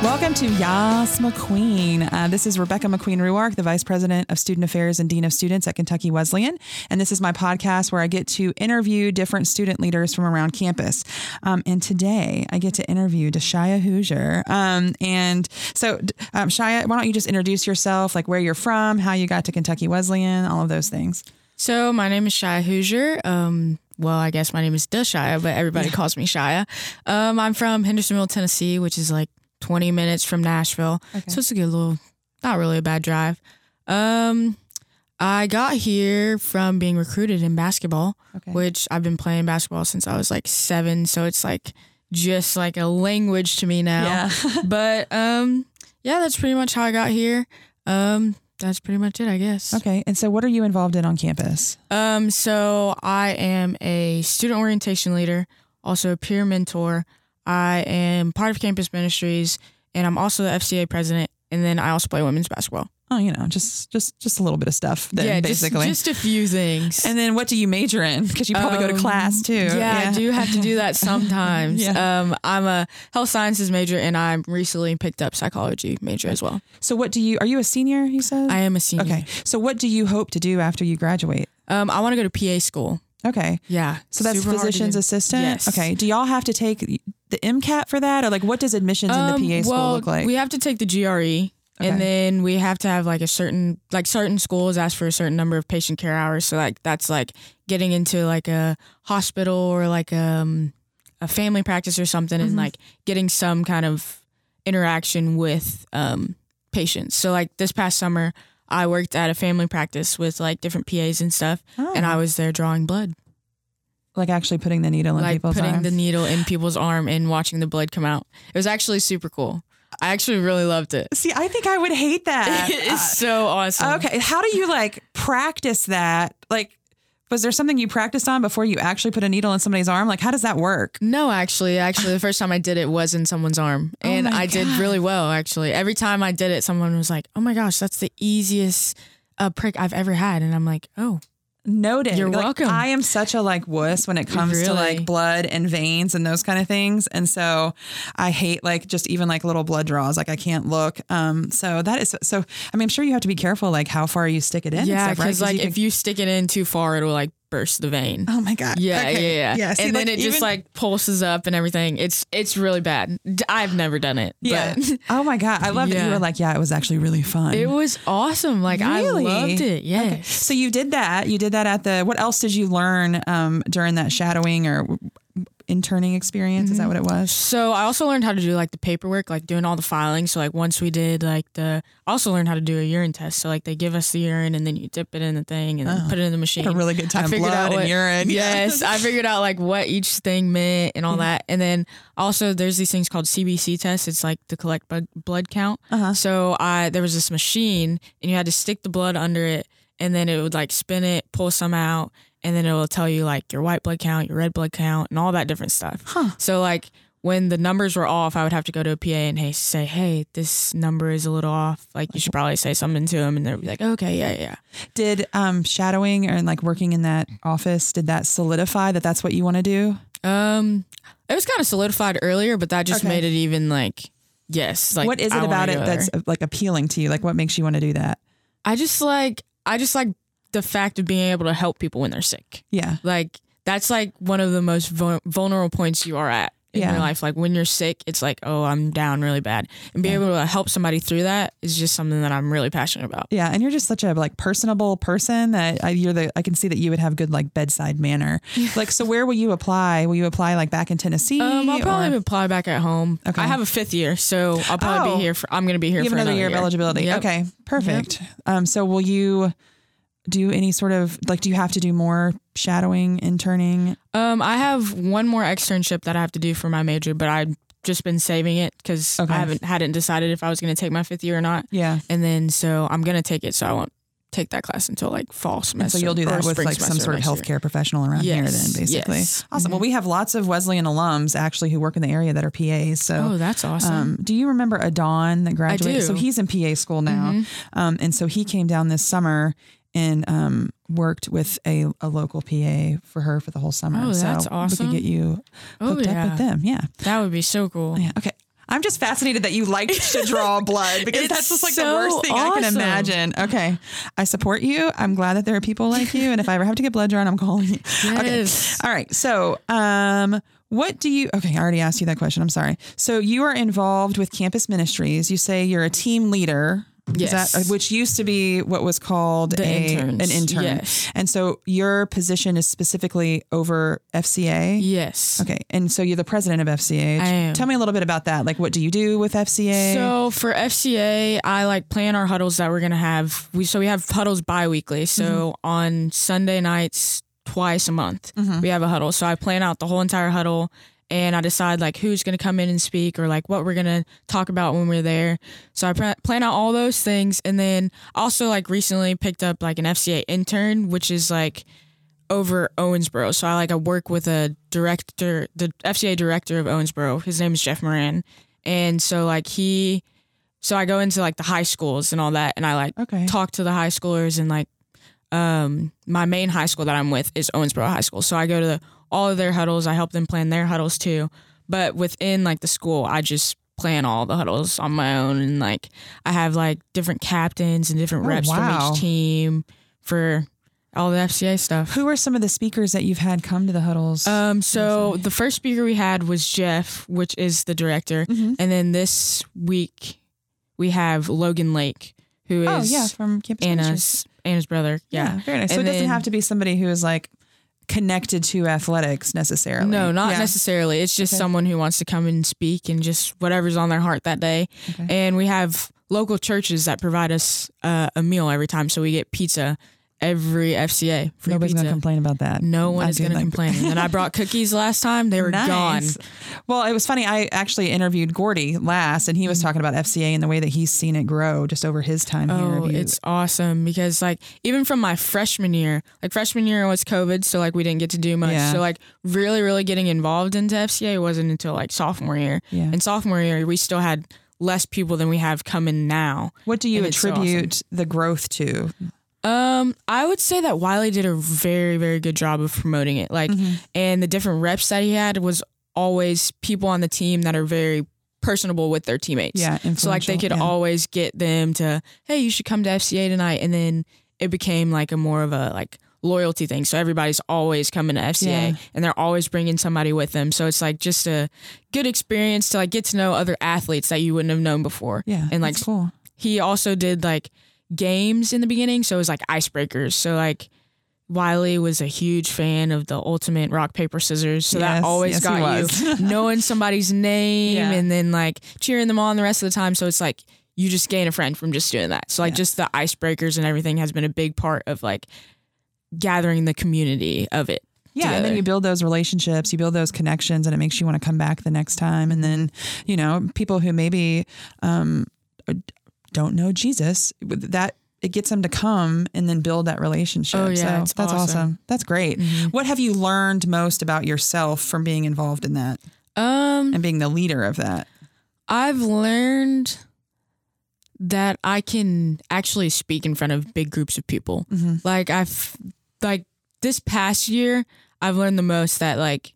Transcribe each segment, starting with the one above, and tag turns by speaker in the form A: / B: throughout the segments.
A: Welcome to Yasss McQueen. Uh, this is Rebecca McQueen Ruark, the Vice President of Student Affairs and Dean of Students at Kentucky Wesleyan. And this is my podcast where I get to interview different student leaders from around campus. Um, and today I get to interview Deshiya Hoosier. Um, and so, um, Shia, why don't you just introduce yourself, like where you're from, how you got to Kentucky Wesleyan, all of those things.
B: So my name is Shia Hoosier. Um, well, I guess my name is Deshiya, but everybody calls me Shia. Um, I'm from Hendersonville, Tennessee, which is like 20 minutes from Nashville.
A: Okay.
B: So it's a good little, not really a bad drive. Um, I got here from being recruited in basketball,
A: Okay.
B: which I've been playing basketball since I was like seven. So it's like just like a language to me now.
A: Yeah.
B: but um, yeah, that's pretty much how I got here. Um, that's pretty much it, I guess.
A: okay. And so, what are you involved in on campus?
B: Um, so I am a student orientation leader, also a peer mentor. I am part of campus ministries, and I'm also the FCA president. And then I also play women's basketball.
A: Oh, you know, just just just a little bit of stuff. Then,
B: yeah,
A: basically.
B: just, just a few things.
A: and then, what do you major in? Because you probably go to
B: Um,
A: class too.
B: Yeah, I do have to do that sometimes.
A: Yeah.
B: Um, I'm a health sciences major, and I recently picked up psychology major as well.
A: So, what do you? Are you a senior? You said.
B: I am a senior.
A: Okay. So, what do you hope to do after you graduate?
B: Um, I want to go to PA school.
A: Okay.
B: Yeah.
A: So that's
B: super hard to
A: physician's assistant.
B: Yes.
A: Okay. Do y'all have to take the MCAT for that, or like what does admissions in
B: Um,
A: the PA school
B: well,
A: look like?
B: We have to take the GRE.
A: Okay.
B: And then we have to have like a certain like certain schools ask for a certain number of patient care hours. So like that's like getting into like a hospital or like um a family practice or something
A: Mhm.
B: and like getting some kind of interaction with um patients. So like this past summer I worked at a family practice with like different PAs and stuff
A: Oh.
B: and I was there drawing blood.
A: Like actually putting the needle in
B: like
A: people's
B: putting
A: arms.
B: the needle in people's arm and watching the blood come out. It was actually super cool. I actually really loved it.
A: See, I think I would hate that.
B: it's so awesome.
A: Uh, okay. How do you like practice that? Like, was there something you practiced on before you actually put a needle in somebody's arm? Like, how does that work?
B: No, actually, actually, the first time I did it was in someone's arm,
A: Oh
B: and I did really well. Actually, every time I did it, someone was like, "Oh my gosh, that's the easiest uh, prick I've ever had," and I'm like, "Oh,
A: Noted.
B: You're
A: Like,
B: welcome.
A: I am such a like wuss when it comes to like blood and veins and those kind of things. And so I hate like just even like little blood draws. Like I can't look. Um so that is so I mean I'm sure you have to be careful like how far you stick it in.
B: yeah,"
A: stuff, right?
B: because like
A: you
B: if you stick it in too far, it'll like burst the vein.
A: Oh my god.
B: Yeah,
A: Okay.
B: yeah, yeah.
A: Yeah. See,
B: and then
A: like,
B: it just
A: even-
B: like pulses up and everything. It's it's really bad. I've never done it.
A: Yeah.
B: but
A: oh my god. I love that you were like, yeah, it was actually really fun.
B: it was awesome. Like
A: Really?
B: I loved it. Yes.
A: Okay. So you did that. You did that at the. What else did you learn um, during that shadowing or interning experience? Is that what it was?
B: So I also learned how to do like the paperwork, like doing all the filing. So like once we did like the, I also learned how to do a urine test. So like they give us the urine and then you dip it in the thing and then
A: Oh.
B: put it in the machine.
A: A really good time.
B: I figured
A: Blood
B: out
A: and
B: what,
A: urine.
B: Yes, I figured out like what each thing meant and all that. And then also there's these things called CBC tests. It's like to collect blood blood count.
A: Uh-huh.
B: So I there was this machine and you had to stick the blood under it and then it would like spin it, pull some out, and then it will tell you like your white blood count, your red blood count, and all that different stuff.
A: Huh.
B: So like when the numbers were off, I would have to go to a PA and hey say, hey, this number is a little off. Like you should probably say something to them, and they'd be like, okay, yeah, yeah.
A: Did um, shadowing and like working in that office did that solidify that that's what you want to do?
B: Um, it was kind of solidified earlier, but that just
A: Okay.
B: made it even like yes. Like
A: what is it about it that's like appealing to you? Like what makes you want to do that?
B: I just like I just like the fact of being able to help people when they're sick.
A: Yeah.
B: Like that's like one of the most vul- vulnerable points you are at in
A: Yeah.
B: your life. Like when you're sick, it's like, oh, I'm down really bad, and being
A: Yeah.
B: able to help somebody through that is just something that I'm really passionate about.
A: Yeah, and you're just such a like personable person that I, you're the. I can see that you would have good like bedside manner. Like, so where will you apply? Will you apply like back in Tennessee?
B: Um, I'll probably
A: or-
B: apply back at home.
A: Okay.
B: I have a fifth year, so I'll probably
A: Oh.
B: be here for. I'm going to be here for
A: another, year of eligibility.
B: Yep.
A: Okay, perfect. Um, so will you do any sort of like? Do you have to do more shadowing, interning?
B: Um, I have one more externship that I have to do for my major, but I've just been saving it because
A: Okay.
B: I haven't hadn't decided if I was going to take my fifth year or not,
A: Yeah.
B: and then so I'm going to take it, so I won't take that class until like fall
A: And
B: semester.
A: so you'll do that with like some sort of
B: next year.
A: healthcare professional around here, then basically.
B: yes.
A: Awesome. Well,
B: Mhm.
A: we have lots of Wesleyan alums actually who work in the area that are PAs. So.
B: Oh, that's awesome.
A: Um, do you remember Adon that graduated? So he's in PA school now.
B: Mhm.
A: Um, and so he came down this summer and um, worked with a, a local PA for her for the whole summer.
B: Oh,
A: so
B: that's
A: We
B: awesome.
A: could get you
B: Oh
A: hooked
B: yeah,
A: up with them. Yeah.
B: that would be so cool.
A: Yeah. Okay. I'm just fascinated that you like to draw blood because
B: It's
A: that's just like the worst thing I can imagine. Okay. I support you. I'm glad that there are people like you. And if I ever have to get blood drawn, I'm calling you. Okay. All right. So, um, what do you, okay, I already asked you that question. I'm sorry. So you are involved with campus ministries. You say you're a team leader. Is
B: Yes.
A: that, which used to be what was called
B: The
A: a,
B: interns.
A: an intern.
B: Yes.
A: And so your position is specifically over FCA.
B: Yes.
A: Okay. And so you're the president of FCA.
B: I am.
A: Tell me a little bit about that. Like, what do you do with FCA?
B: So for FCA, I like plan our huddles that we're gonna have. We so we have huddles bi-weekly. So
A: Mm-hmm.
B: on Sunday nights, twice a month, we have a huddle. So I plan out the whole entire huddle, and I decide like who's gonna come in and speak or like what we're gonna talk about when we're there. So I pla- plan out all those things, and then also like recently picked up like an FCA intern, which is like over Owensboro. So I like I work with a director, the FCA director of Owensboro. His name is Jeff Moran, and so like he, so I go into like the high schools and all that, and I like
A: Okay.
B: talk to the high schoolers and like, um, my main high school that I'm with is Owensboro High School. So I go to the, all of their huddles. I help them plan their huddles too, but within like the school, I just plan all the huddles on my own and like I have like different captains and different
A: Oh,
B: reps
A: wow.
B: from each team for all the FCA stuff.
A: Who are some of the speakers that you've had come to the huddles?
B: Um, so the first speaker we had was Jeff, which is the director,
A: Mhm.
B: and then this week we have Logan Lake, who is
A: oh, yeah, from campus Ministries.
B: Anna's his brother. Yeah.
A: very nice. So
B: And
A: it doesn't
B: then-
A: have to be somebody who is like connected to athletics necessarily.
B: No, not
A: Yeah.
B: necessarily. It's just
A: Okay.
B: someone who wants to come and speak and just whatever's on their heart that day.
A: Okay.
B: And we have local churches that provide us uh, a meal every time, so we get pizza every FCA. Free
A: Nobody's gonna complain about that.
B: No one
A: I
B: is going to complain. And I brought cookies last time; they were gone.
A: Well, it was funny. I actually interviewed Gordy last, and he was mm. talking about FCA and the way that he's seen it grow just over his time here.
B: Oh,
A: you-
B: it's awesome because like even from my freshman year, like freshman year was COVID, so like we didn't get to do much.
A: Yeah.
B: So like really, really getting involved into FCA wasn't until like sophomore year.
A: Yeah.
B: And sophomore year, we still had less people than we have coming now.
A: what do you
B: it's so
A: attribute the growth to?
B: Um, I would say that Wiley did a very, very good job of promoting it. Like,
A: Mm-hmm.
B: and the different reps that he had was always people on the team that are very personable with their teammates.
A: Yeah,
B: So like they could
A: yeah.
B: always get them to, hey, you should come to FCA tonight, and then it became like a more of a like loyalty thing. So everybody's always coming to FCA,
A: Yeah.
B: and they're always bringing somebody with them. So it's like just a good experience to like get to know other athletes that you wouldn't have known before.
A: Yeah,
B: and like
A: cool.
B: he also did like games in the beginning, so it was like icebreakers. So like Wiley was a huge fan of the ultimate rock paper scissors, so
A: Yes,
B: that always
A: yes,
B: got you knowing somebody's name
A: Yeah.
B: and then like cheering them on the rest of the time. So it's like you just gain a friend from just doing that. So like just the icebreakers and everything has been a big part of like gathering the community of it.
A: Yeah, and then you build those relationships, you build those connections, and it makes you want to come back the next time. And then, you know, people who maybe um, don't know Jesus, that it gets them to come and then build that relationship.
B: Oh, yeah,
A: so that's awesome.
B: awesome. Mm-hmm.
A: That's great. What have you learned most about yourself from being involved in that
B: Um,
A: and being the leader of that?
B: I've learned that I can actually speak in front of big groups of people.
A: Mhm.
B: Like I've like this past year, I've learned the most that like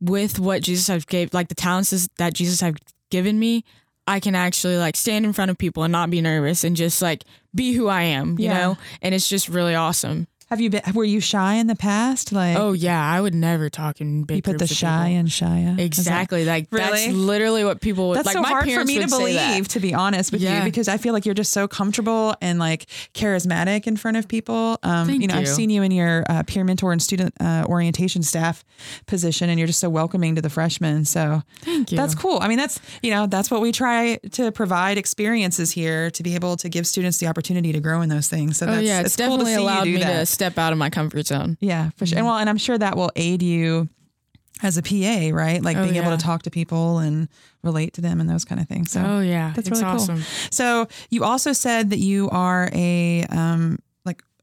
B: with what Jesus has gave like the talents that Jesus have given me, I can actually like stand in front of people and not be nervous and just like be who I am, you
A: Yeah.
B: know? And it's just really awesome.
A: Have you been? Were you shy in the past? Like,
B: Oh yeah, I would never talk in big
A: you put the shy
B: people.
A: and shy. Is that-
B: Exactly. Like
A: Really?
B: that's literally what people would
A: That's
B: like
A: so
B: my
A: hard for me to
B: would say that.
A: believe, to be honest with you, because I feel like you're just so comfortable and like charismatic in front of people. Um,
B: Thank
A: you know, I've seen you in your uh, peer mentor and student uh, orientation staff position, and you're just so welcoming to the freshmen. So
B: Thank you.
A: that's cool. I mean, that's you know, that's what we try to provide experiences here to be able to give students the opportunity to grow in those things. So
B: Oh
A: that's
B: yeah, it's,
A: cool to
B: definitely
A: you
B: allowed
A: do
B: me
A: that.
B: to step out of my comfort zone.
A: Yeah, for sure. And well, and I'm sure that will aid you as a PA, right? Like
B: Oh,
A: being able to talk to people and relate to them and those kind of things. So
B: oh yeah,
A: that's
B: it's
A: really cool. So you also said that you are a um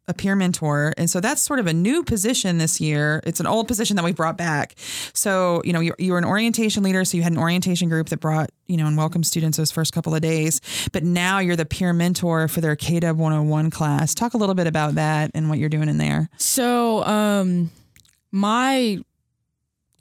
A: a peer mentor, and so that's sort of a new position this year. It's an old position that we brought back. So you know you you were an orientation leader, so you had an orientation group that brought you know and welcomed students those first couple of days. But now you're the peer mentor for their KW 101 class. Talk a little bit about that and what you're doing in there.
B: So um, my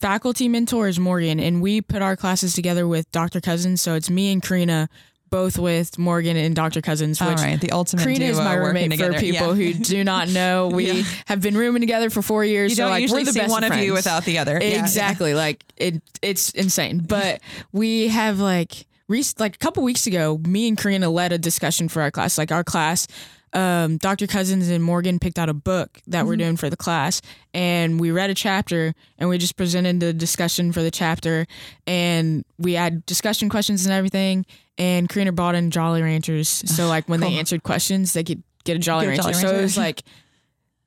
B: faculty mentor is Morgan, and we put our classes together with Dr. Cousins. So it's me and Karina, both with Morgan and Dr. Cousins. Which
A: right, the ultimate
B: Karina is my roommate for people
A: Yeah.
B: who do not know. We
A: Yeah.
B: have been rooming together for four years.
A: you
B: so
A: don't
B: like
A: usually
B: we're the best
A: one of you without the other. Yeah,
B: exactly. Like it, it's insane. But we have like rec- like a couple weeks ago, me and Karina led a discussion for our class. Like our class, um, Dr. Cousins and Morgan picked out a book that
A: Mm-hmm.
B: we're doing for the class, and we read a chapter, and we just presented the discussion for the chapter, and we had discussion questions and everything. And Karina brought in Jolly Ranchers, so like when they answered questions, they could get a Jolly
A: Get a
B: Rancher.
A: Jolly
B: So it was like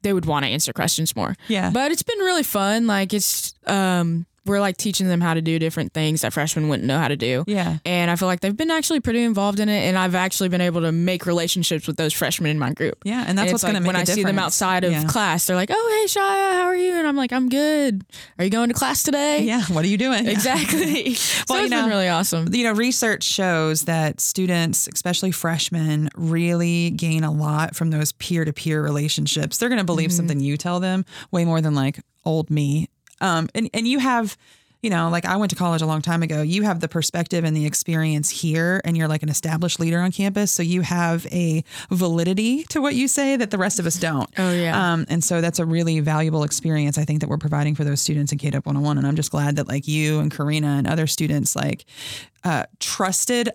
B: they would want to answer questions more.
A: Yeah.
B: But it's been really fun. Like it's um we're like teaching them how to do different things that freshmen wouldn't know how to do.
A: yeah.
B: And I feel like they've been actually pretty involved in it and I've actually been able to make relationships with those freshmen in my group.
A: Yeah, and that's
B: And
A: what's
B: it's
A: going to
B: like
A: make
B: when I see them outside of
A: Yeah.
B: class, they're like, "Oh, hey, Shia, how are you?" And I'm like, "I'm good. Are you going to class today?"
A: Yeah, what are you doing?
B: Exactly. so
A: Well, you know,
B: been really awesome.
A: you know, research shows that students, especially freshmen, really gain a lot from those peer to peer relationships. They're going to believe mm-hmm. something you tell them way more than like old me. Um, and, and you have, you know, like I went to college a long time ago. You have the perspective and the experience here, and you're like an established leader on campus. So you have a validity to what you say that the rest of us don't.
B: Oh, yeah.
A: Um, and so that's a really valuable experience I think that we're providing for those students in KDUP 101. And I'm just glad that like you and Karina and other students like uh, trusted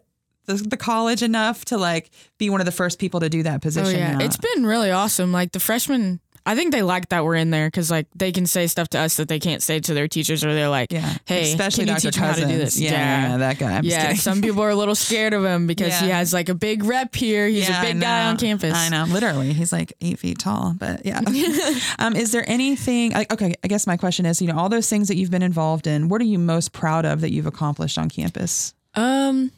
A: the, the college enough to like be one of the first people to do that position.
B: Oh yeah,
A: Uh,
B: it's been really awesome. Like the freshmen, I think they like that we're in there because like they can say stuff to us that they can't say to their teachers, or they're like,
A: yeah,
B: "Hey,
A: especially
B: can you
A: Dr.
B: teach me how to do this?"
A: Yeah, yeah, that guy. I'm
B: yeah. Some people are a little scared of him because he has like a big rep here. He's
A: Yeah,
B: a big guy on campus.
A: I know, literally, he's like eight feet tall. But yeah, um, is there anything? Like, okay, I guess my question is, you know, all those things that you've been involved in, what are you most proud of that you've accomplished on campus?
B: Um,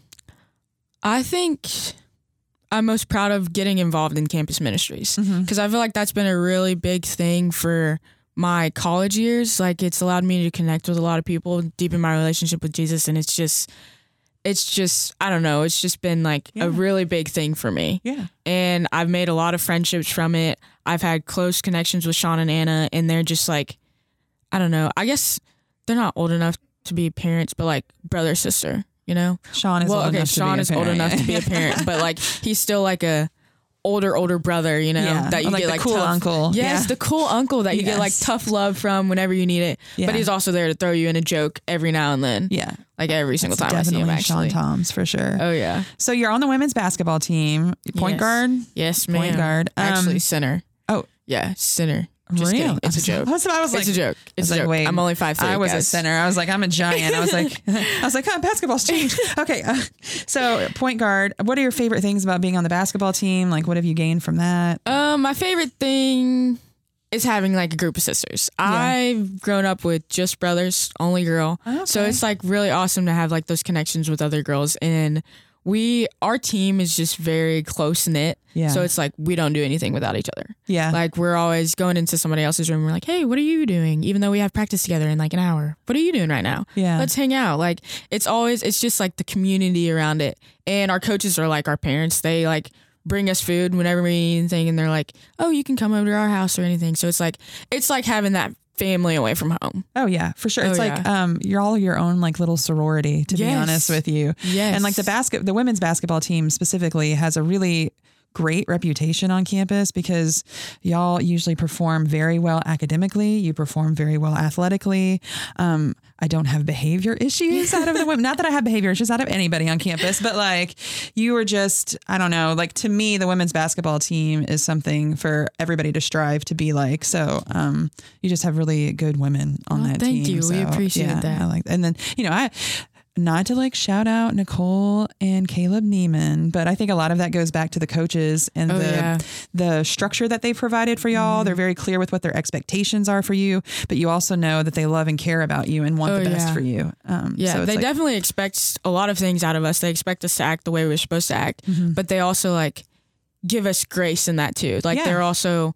B: I think I'm most proud of getting involved in campus ministries
A: Mm-hmm.
B: because I feel like that's been a really big thing for my college years. Like it's allowed me to connect with a lot of people, deepen my relationship with Jesus, and it's just, it's just, I don't know, it's just been like
A: Yeah.
B: a really big thing for me.
A: Yeah,
B: And I've made a lot of friendships from it. I've had close connections with Sean and Anna, and they're just like, I don't know, I guess they're not old enough to be parents, but like brother, sister, you know?
A: Sean is
B: well,
A: old
B: okay,
A: enough to
B: Sean
A: be a
B: is old
A: parent.
B: enough to be a parent, but like he's still like a older, older brother, you know,
A: Yeah,
B: that you
A: like
B: get
A: the
B: like
A: cool
B: tough,
A: uncle.
B: Yes,
A: Yeah.
B: the cool uncle that you get like tough love from whenever you need it.
A: Yeah.
B: But he's also there to throw you in a joke every now and then.
A: yeah,
B: Like every single
A: It's
B: time I see him actually.
A: Sean Toms for sure.
B: Oh yeah.
A: So you're on the women's basketball team, point
B: Yes.
A: guard.
B: Yes, ma'am.
A: Point guard. Um,
B: Actually, center.
A: oh.
B: yeah, center. Just kidding. It's a joke.
A: was, I was like,
B: it's a joke. It's a
A: like,
B: joke.
A: wait,
B: I'm only five three.
A: I was a
B: guys.
A: center. I was like, I'm a giant. I was like, I was like, huh, basketball's changed. Okay, uh, so point guard. What are your favorite things about being on the basketball team? Like, what have you gained from that?
B: Um, my favorite thing is having like a group of sisters. I've grown up with just brothers, only girl. So it's like really awesome to have like those connections with other girls and we our team is just very close knit.
A: Yeah.
B: So it's like we don't do anything without each other.
A: Yeah,
B: Like we're always going into somebody else's room. We're like, hey, what are you doing? Even though we have practice together in like an hour. What are you doing right now?
A: Yeah.
B: Let's hang out. Like it's always it's just like the community around it. And our coaches are like our parents. They like bring us food whenever we need anything and they're like, Oh, you can come over to our house or anything. So it's like it's like having that family away from home.
A: Oh yeah, for sure. It's
B: Oh,
A: like um, you're all your own like little sorority. To be honest with you,
B: Yes.
A: and like the basket, the women's basketball team specifically has a really great reputation on campus because y'all usually perform very well academically. You perform very well athletically. Um, I don't have behavior issues out of the women. Not that I have behavior issues out of anybody on campus, but like you were just, I don't know. Like to me, the women's basketball team is something for everybody to strive to be like. So um, you just have really good women on
B: Oh,
A: that
B: thank
A: team.
B: Thank you. We appreciate
A: yeah,
B: that.
A: I like, that. and then you know, I not to like shout out Nicole and Caleb Neiman, but I think a lot of that goes back to the coaches and
B: Oh,
A: the
B: yeah.
A: the structure that they've provided for y'all.
B: Mm-hmm.
A: They're very clear with what their expectations are for you, but you also know that they love and care about you and want
B: Oh,
A: the best
B: yeah.
A: for you. Um,
B: Yeah,
A: so
B: they
A: like,
B: definitely expect a lot of things out of us. They expect us to act the way we're supposed to act,
A: Mm-hmm.
B: but they also like give us grace in that too. Like
A: Yeah.
B: they're also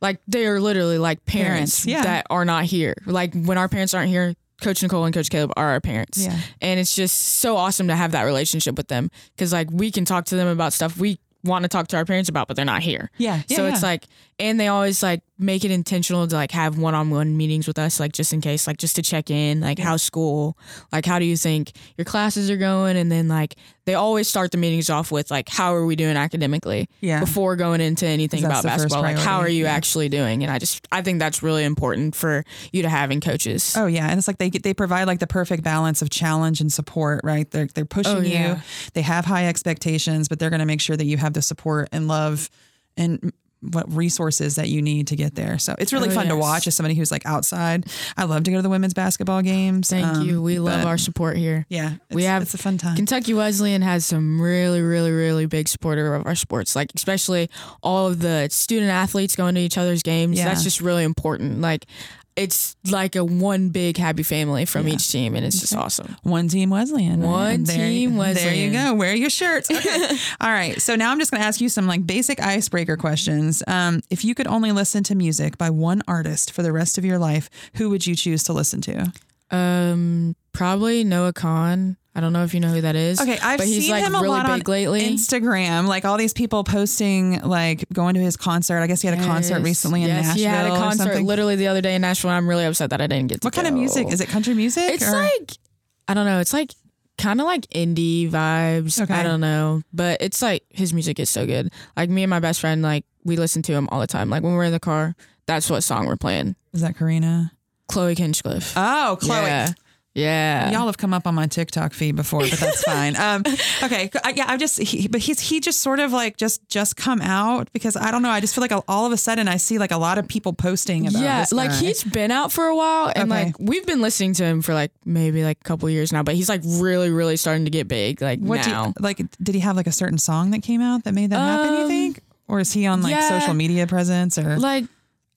B: like they are literally like
A: Parents,
B: parents,
A: yeah.
B: that are not here. Like when our parents aren't here, Coach Nicole and Coach Caleb are our parents.
A: Yeah.
B: And it's just so awesome to have that relationship with them because like we can talk to them about stuff we want to talk to our parents about, but they're not here.
A: Yeah, yeah,
B: so it's like, and they always like make it intentional to like have one-on-one meetings with us like just in case like just to check in like how's school like how do you think your classes are going and then like they always start the meetings off with like how are we doing academically
A: Yeah.
B: before going into anything about
A: that's the first
B: basketball like how are you
A: yeah.
B: actually doing and i just i think that's really important for you to have in coaches
A: Oh yeah, and it's like they they provide like the perfect balance of challenge and support, right? They're they're pushing
B: Oh, yeah.
A: you. They have high expectations, but they're going to make sure that you have the support and love and what resources that you need to get there. So it's really
B: Oh,
A: fun to watch as somebody who's like outside. I love to go to the women's basketball games.
B: thank
A: um,
B: you we love our support here
A: yeah.
B: We have
A: it's a fun time.
B: Kentucky Wesleyan has some really, really, really big supporter of our sports. Like especially all of the student athletes going to each other's games.
A: Yeah.
B: That's just really important. Like it's like a one big happy family from
A: Yeah.
B: each team, and it's just awesome.
A: One team Wesleyan. right?
B: One
A: there,
B: team Wesleyan.
A: There you go. Wear your shirts. Okay. All right. So now I'm just going to ask you some like basic icebreaker questions. Um, if you could only listen to music by one artist for the rest of your life, who would you choose to listen to?
B: Um, probably Noah Kahan. I don't know if you know who that is.
A: Okay, I've
B: but he's
A: seen
B: like
A: him a
B: really
A: lot
B: big
A: on
B: lately.
A: Instagram, like all these people posting, like going to his concert. I guess he had a concert
B: Yes.
A: recently in
B: yes,
A: Nashville.
B: he had a concert literally the other day in Nashville. I'm really upset that I didn't get to
A: What kind of music is it? Country music?
B: It's
A: or-
B: like I don't know. It's like kind of like indie vibes.
A: Okay.
B: I don't know, but it's like his music is so good. Like me and my best friend, like we listen to him all the time. Like when we're in the car, that's what song we're playing.
A: is that Karina?
B: Chloe Kinchcliffe.
A: Oh, Chloe.
B: Yeah. Yeah.
A: Y'all have come up on my TikTok feed before, but that's fine. Um, okay, I, yeah, I just, he, but he's he just sort of like just just come out because I don't know. I just feel like all of a sudden I see like a lot of people posting about.
B: yeah, like
A: guy.
B: he's been out for a while, and
A: Okay.
B: like we've been listening to him for like maybe like a couple years now. But he's like really, really starting to get big. Like
A: What do
B: now,
A: you, like? Did he have like a certain song that came out that made that happen? You
B: Um,
A: think, or is he on like
B: yeah.
A: social media presence or?
B: like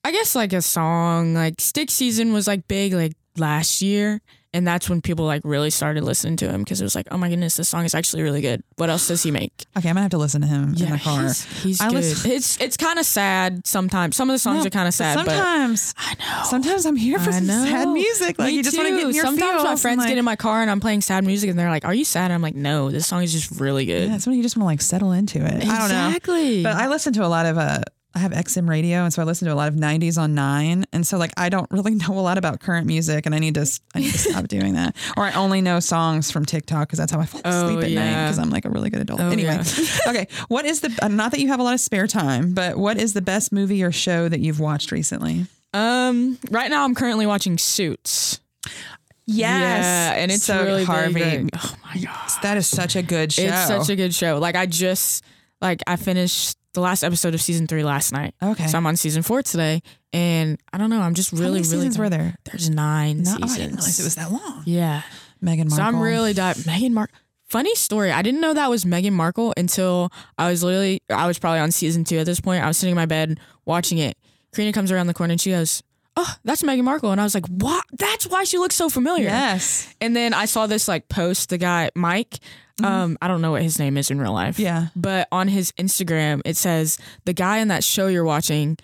B: I guess like a song like Stick Season was like big like last year and that's when people like really started listening to him because it was like oh my goodness this song is actually really good what else does he make
A: Okay, I'm gonna have to listen to him in the car.
B: he's, he's good
A: listen-
B: it's it's kind of sad sometimes some of the songs
A: No,
B: are kind of
A: but
B: sad but
A: sometimes,
B: I know
A: sometimes I'm here for some sad music. Like
B: Me
A: you just want to get in your
B: Sometimes my friends
A: like,
B: get in my car and I'm playing sad music and they're like, "Are you sad?" And I'm like, "No, this song is just really good."
A: Yeah, it's when you just want to like settle into it. I don't know.
B: Exactly.
A: But I listen to a lot of uh I have XM radio and so I listen to a lot of 90s on 9 and so like I don't really know a lot about current music and I need to I need to stop doing that. Or I only know songs from TikTok cuz that's how I fall
B: Oh,
A: asleep at night cuz I'm like a really good adult.
B: Oh,
A: anyway.
B: yeah.
A: okay, what is the uh, not that you have a lot of spare time, but what is the best movie or show that you've watched recently?
B: um, right now I'm currently watching Suits. Yes. Yeah, and it's
A: so
B: really
A: Harvey.
B: oh my god.
A: That is such a good show.
B: It's such a good show. Like I just like I finished the last episode of season three last night.
A: Okay.
B: So I'm on season four today, and I don't know. I'm just
A: How
B: really,
A: many
B: really.
A: seasons were there?
B: There's nine
A: No, oh,
B: seasons.
A: I didn't realize it was that long.
B: Yeah.
A: Meghan Markle.
B: So I'm really dive. Meghan Markle. Funny story. I didn't know that was Meghan Markle until I was literally. I was probably on season two at this point. I was sitting in my bed watching it. Karina comes around the corner and she goes, "Oh, that's Meghan Markle," and I was like, "What? That's why she looks so familiar."
A: Yes.
B: And then I saw this like post. The guy Mike. Um, I don't know what his name is in real life.
A: Mm-hmm. Yeah.
B: But on his Instagram, it says the guy in that show you're watching,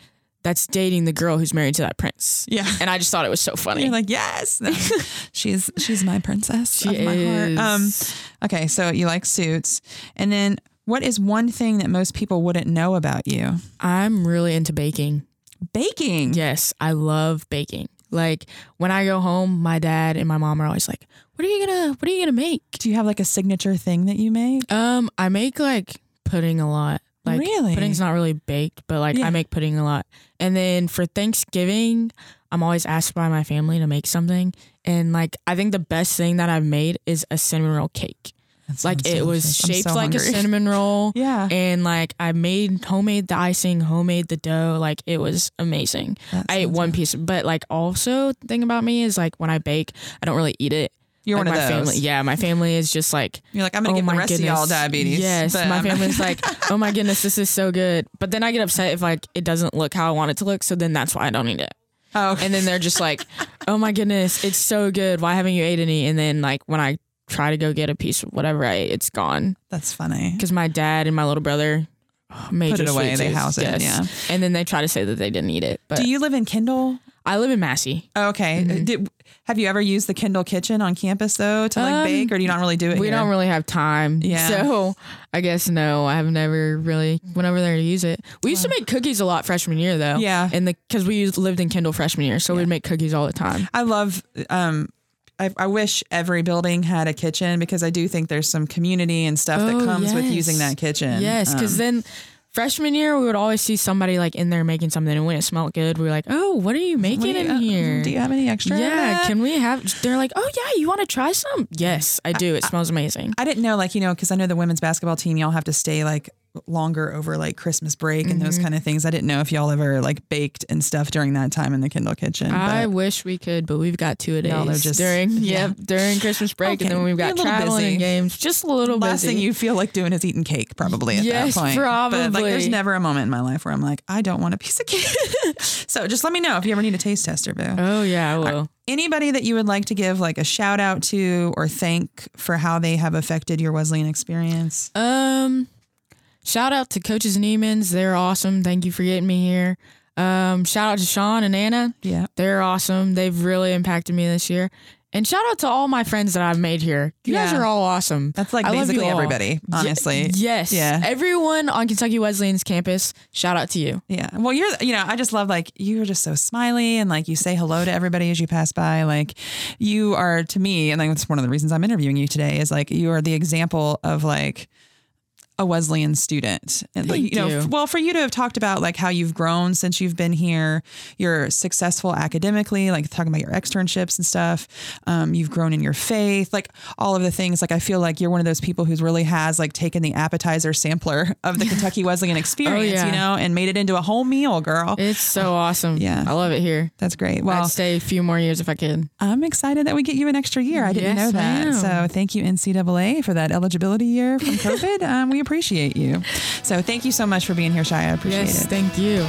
B: that's dating the girl who's married to that prince.
A: Yeah.
B: And I just thought it was so funny.
A: You're like, yes, No. she's she's my princess
B: She
A: of my heart.
B: is.
A: Um, okay, so you like suits, and then what is one thing that most people wouldn't know about you?
B: I'm really into baking.
A: Baking.
B: Yes, I love baking. Like when I go home, my dad and my mom are always like, "What are you gonna What are you gonna make?"
A: Do you have like a signature thing that you make?
B: Um, I make like pudding a lot. Like
A: Really?
B: pudding's not really baked, but like
A: Yeah.
B: I make pudding a lot. And then for Thanksgiving, I'm always asked by my family to make something. And like I think the best thing that I've made is a cinnamon roll cake. Like it was
A: delicious.
B: Shaped
A: so
B: like a cinnamon roll.
A: Yeah.
B: And like I made homemade the icing, homemade the dough. Like it was amazing. I ate one
A: good.
B: piece, but like also the thing about me is like when I bake, I don't really eat it.
A: You're
B: like
A: one of
B: my
A: those.
B: family. Yeah, my family is just like
A: You're like, I'm gonna
B: oh
A: give the
B: my
A: rest of y'all diabetes.
B: Yes,
A: but
B: my family's like, oh my goodness, this is so good. But then I get upset if like it doesn't look how I want it to look. So then that's why I don't eat it.
A: Oh, okay.
B: And then they're just like, oh my goodness, it's so good. Why haven't you ate any? And then like when I try to go get a piece of whatever I ate, it's gone
A: that's funny.
B: because my dad and my little brother oh, major
A: Put it away, they house it,
B: yes.
A: yeah.
B: And then they try to say that they didn't eat it. But
A: Do you live in Kendall?
B: I live in Massey.
A: Okay.
B: Mm-hmm.
A: Did, have you ever used the Kendall Kitchen on campus though to like
B: Um,
A: bake, or do you not really do it?
B: We
A: here?
B: don't really have time.
A: Yeah.
B: So I guess no, I've never really went over there to use it. We used to make cookies a lot freshman year though.
A: Yeah.
B: And the because we used, lived in Kendall freshman year, so we'd make cookies all the time.
A: I love. Um, I, I wish every building had a kitchen because I do think there's some community and stuff that
B: Oh,
A: comes with using that kitchen.
B: Yes, because
A: Um,
B: then freshman year we would always see somebody like in there making something, and when it smelled good, we were like, "Oh, what are you making
A: you-
B: in
A: uh,
B: here?"
A: Do you have any extra?
B: yeah, can we have? They're like, "Oh yeah, you want to try some?" Yes, I do. It smells amazing.
A: I didn't know, like, you know, because I know the women's basketball team, y'all have to stay like longer over like Christmas break and
B: Mm-hmm.
A: those kind of things. I didn't know if y'all ever like baked and stuff during that time in the Kendall kitchen.
B: I wish we could, but we've got two a
A: Y'all are just-
B: during
A: yeah.
B: yep during Christmas break, and then we've got traveling
A: busy.
B: and games. Just a little bit
A: last
B: busy.
A: thing you feel like doing is eating cake, probably at
B: Yes,
A: that point. But like,
B: probably.
A: there's never a moment in my life where I'm like, I don't want a piece of cake. so just let me know if you ever need a taste tester, boo.
B: Oh yeah, I will.
A: Anybody that you would like to give like a shout out to or thank for how they have affected your Wesleyan experience?
B: Um, shout out to coaches Neiman's. They're awesome. Thank you for getting me here. Um, shout out to Sean and Anna.
A: Yeah.
B: They're awesome. They've really impacted me this year. And shout out to all my friends that I've made here. You guys are all awesome.
A: That's like
B: I
A: basically everybody, honestly.
B: yes.
A: Yeah.
B: Everyone on Kentucky Wesleyan's campus. Shout out to you.
A: Yeah. Well, you're, you know, I just love like you are just so smiley and like you say hello to everybody as you pass by. Like you are to me, and like that's one of the reasons I'm interviewing you today is like you are the example of like a Wesleyan student. And
B: Thank
A: you know,
B: you.
A: well, for you to have talked about like how you've grown since you've been here, you're successful academically, like talking about your externships and stuff. Um, you've grown in your faith, like all of the things. Like I feel like you're one of those people who's really has like taken the appetizer sampler of the Kentucky Wesleyan experience,
B: yeah.
A: you know, and made it into a whole meal, girl.
B: It's so awesome.
A: Yeah.
B: I love it here.
A: That's great. Well,
B: I'd stay a few more years if I could.
A: I'm excited that we get you an extra year. I didn't
B: Yes,
A: know that. So thank you, NCAA, for that eligibility year from COVID. um, we appreciate you. So thank you so much for being here, Shia. I appreciate
B: yes,
A: it.
B: thank you.